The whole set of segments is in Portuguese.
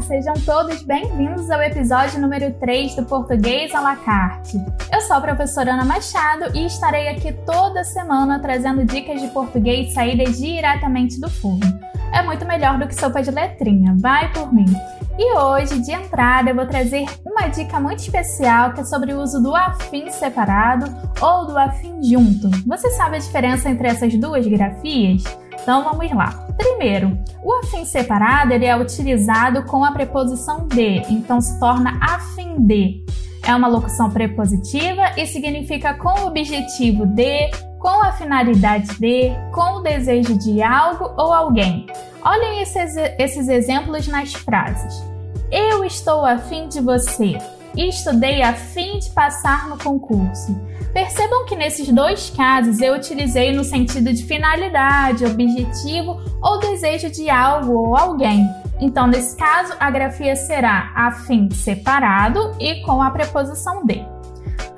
sejam todos bem-vindos ao episódio número 3 do Português à la carte. Eu sou a professora Ana Machado e estarei aqui toda semana trazendo dicas de português saídas diretamente do forno. É muito melhor do que sopa de letrinha, vai por mim! E hoje, de entrada, eu vou trazer uma dica muito especial que é sobre o uso do afim separado ou do afim junto. Você sabe a diferença entre essas duas grafias? Então vamos lá. Primeiro, o afim separado ele é utilizado com a preposição de, então se torna afim de. É uma locução prepositiva e significa com o objetivo de, com a finalidade de, com o desejo de algo ou alguém. Olhem esses, esses exemplos nas frases. Eu estou afim de você estudei a fim de passar no concurso. Percebam que nesses dois casos eu utilizei no sentido de finalidade, objetivo ou desejo de algo ou alguém. Então, nesse caso, a grafia será afim separado e com a preposição de.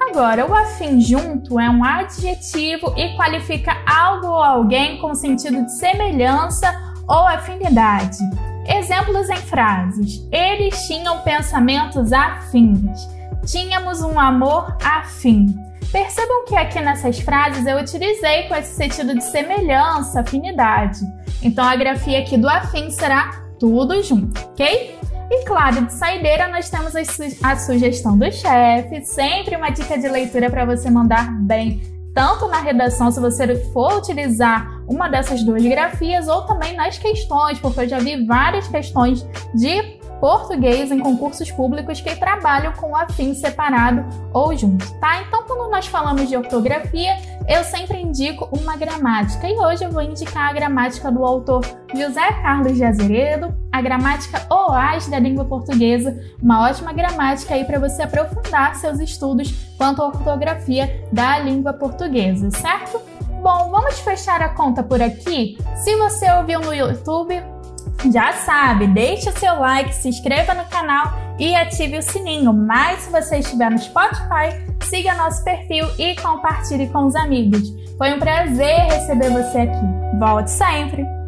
Agora, o afim junto é um adjetivo e qualifica algo ou alguém com sentido de semelhança ou afinidade. Exemplos em frases: Eles tinham pensamentos afins. Tínhamos um amor afim. Percebam que aqui nessas frases eu utilizei com esse sentido de semelhança, afinidade. Então a grafia aqui do afim será tudo junto, ok? E claro, de saideira nós temos a, sugestão do chefe, sempre uma dica de leitura para você mandar bem tanto na redação, se você for utilizar uma dessas duas grafias, ou também nas questões, porque eu já vi várias questões de português em concursos públicos que trabalham com afim separado ou junto, tá? Então, quando nós falamos de ortografia, eu sempre indico uma gramática e hoje eu vou indicar a gramática do autor José Carlos de Azeredo, a gramática OAS da língua portuguesa, uma ótima gramática aí para você aprofundar seus estudos quanto à ortografia da língua portuguesa, certo? Bom, vamos fechar a conta por aqui. Se você ouviu no YouTube, já sabe, deixe o seu like, se inscreva no canal e ative o sininho. Mas se você estiver no Spotify, siga nosso perfil e compartilhe com os amigos. Foi um prazer receber você aqui. Volte sempre!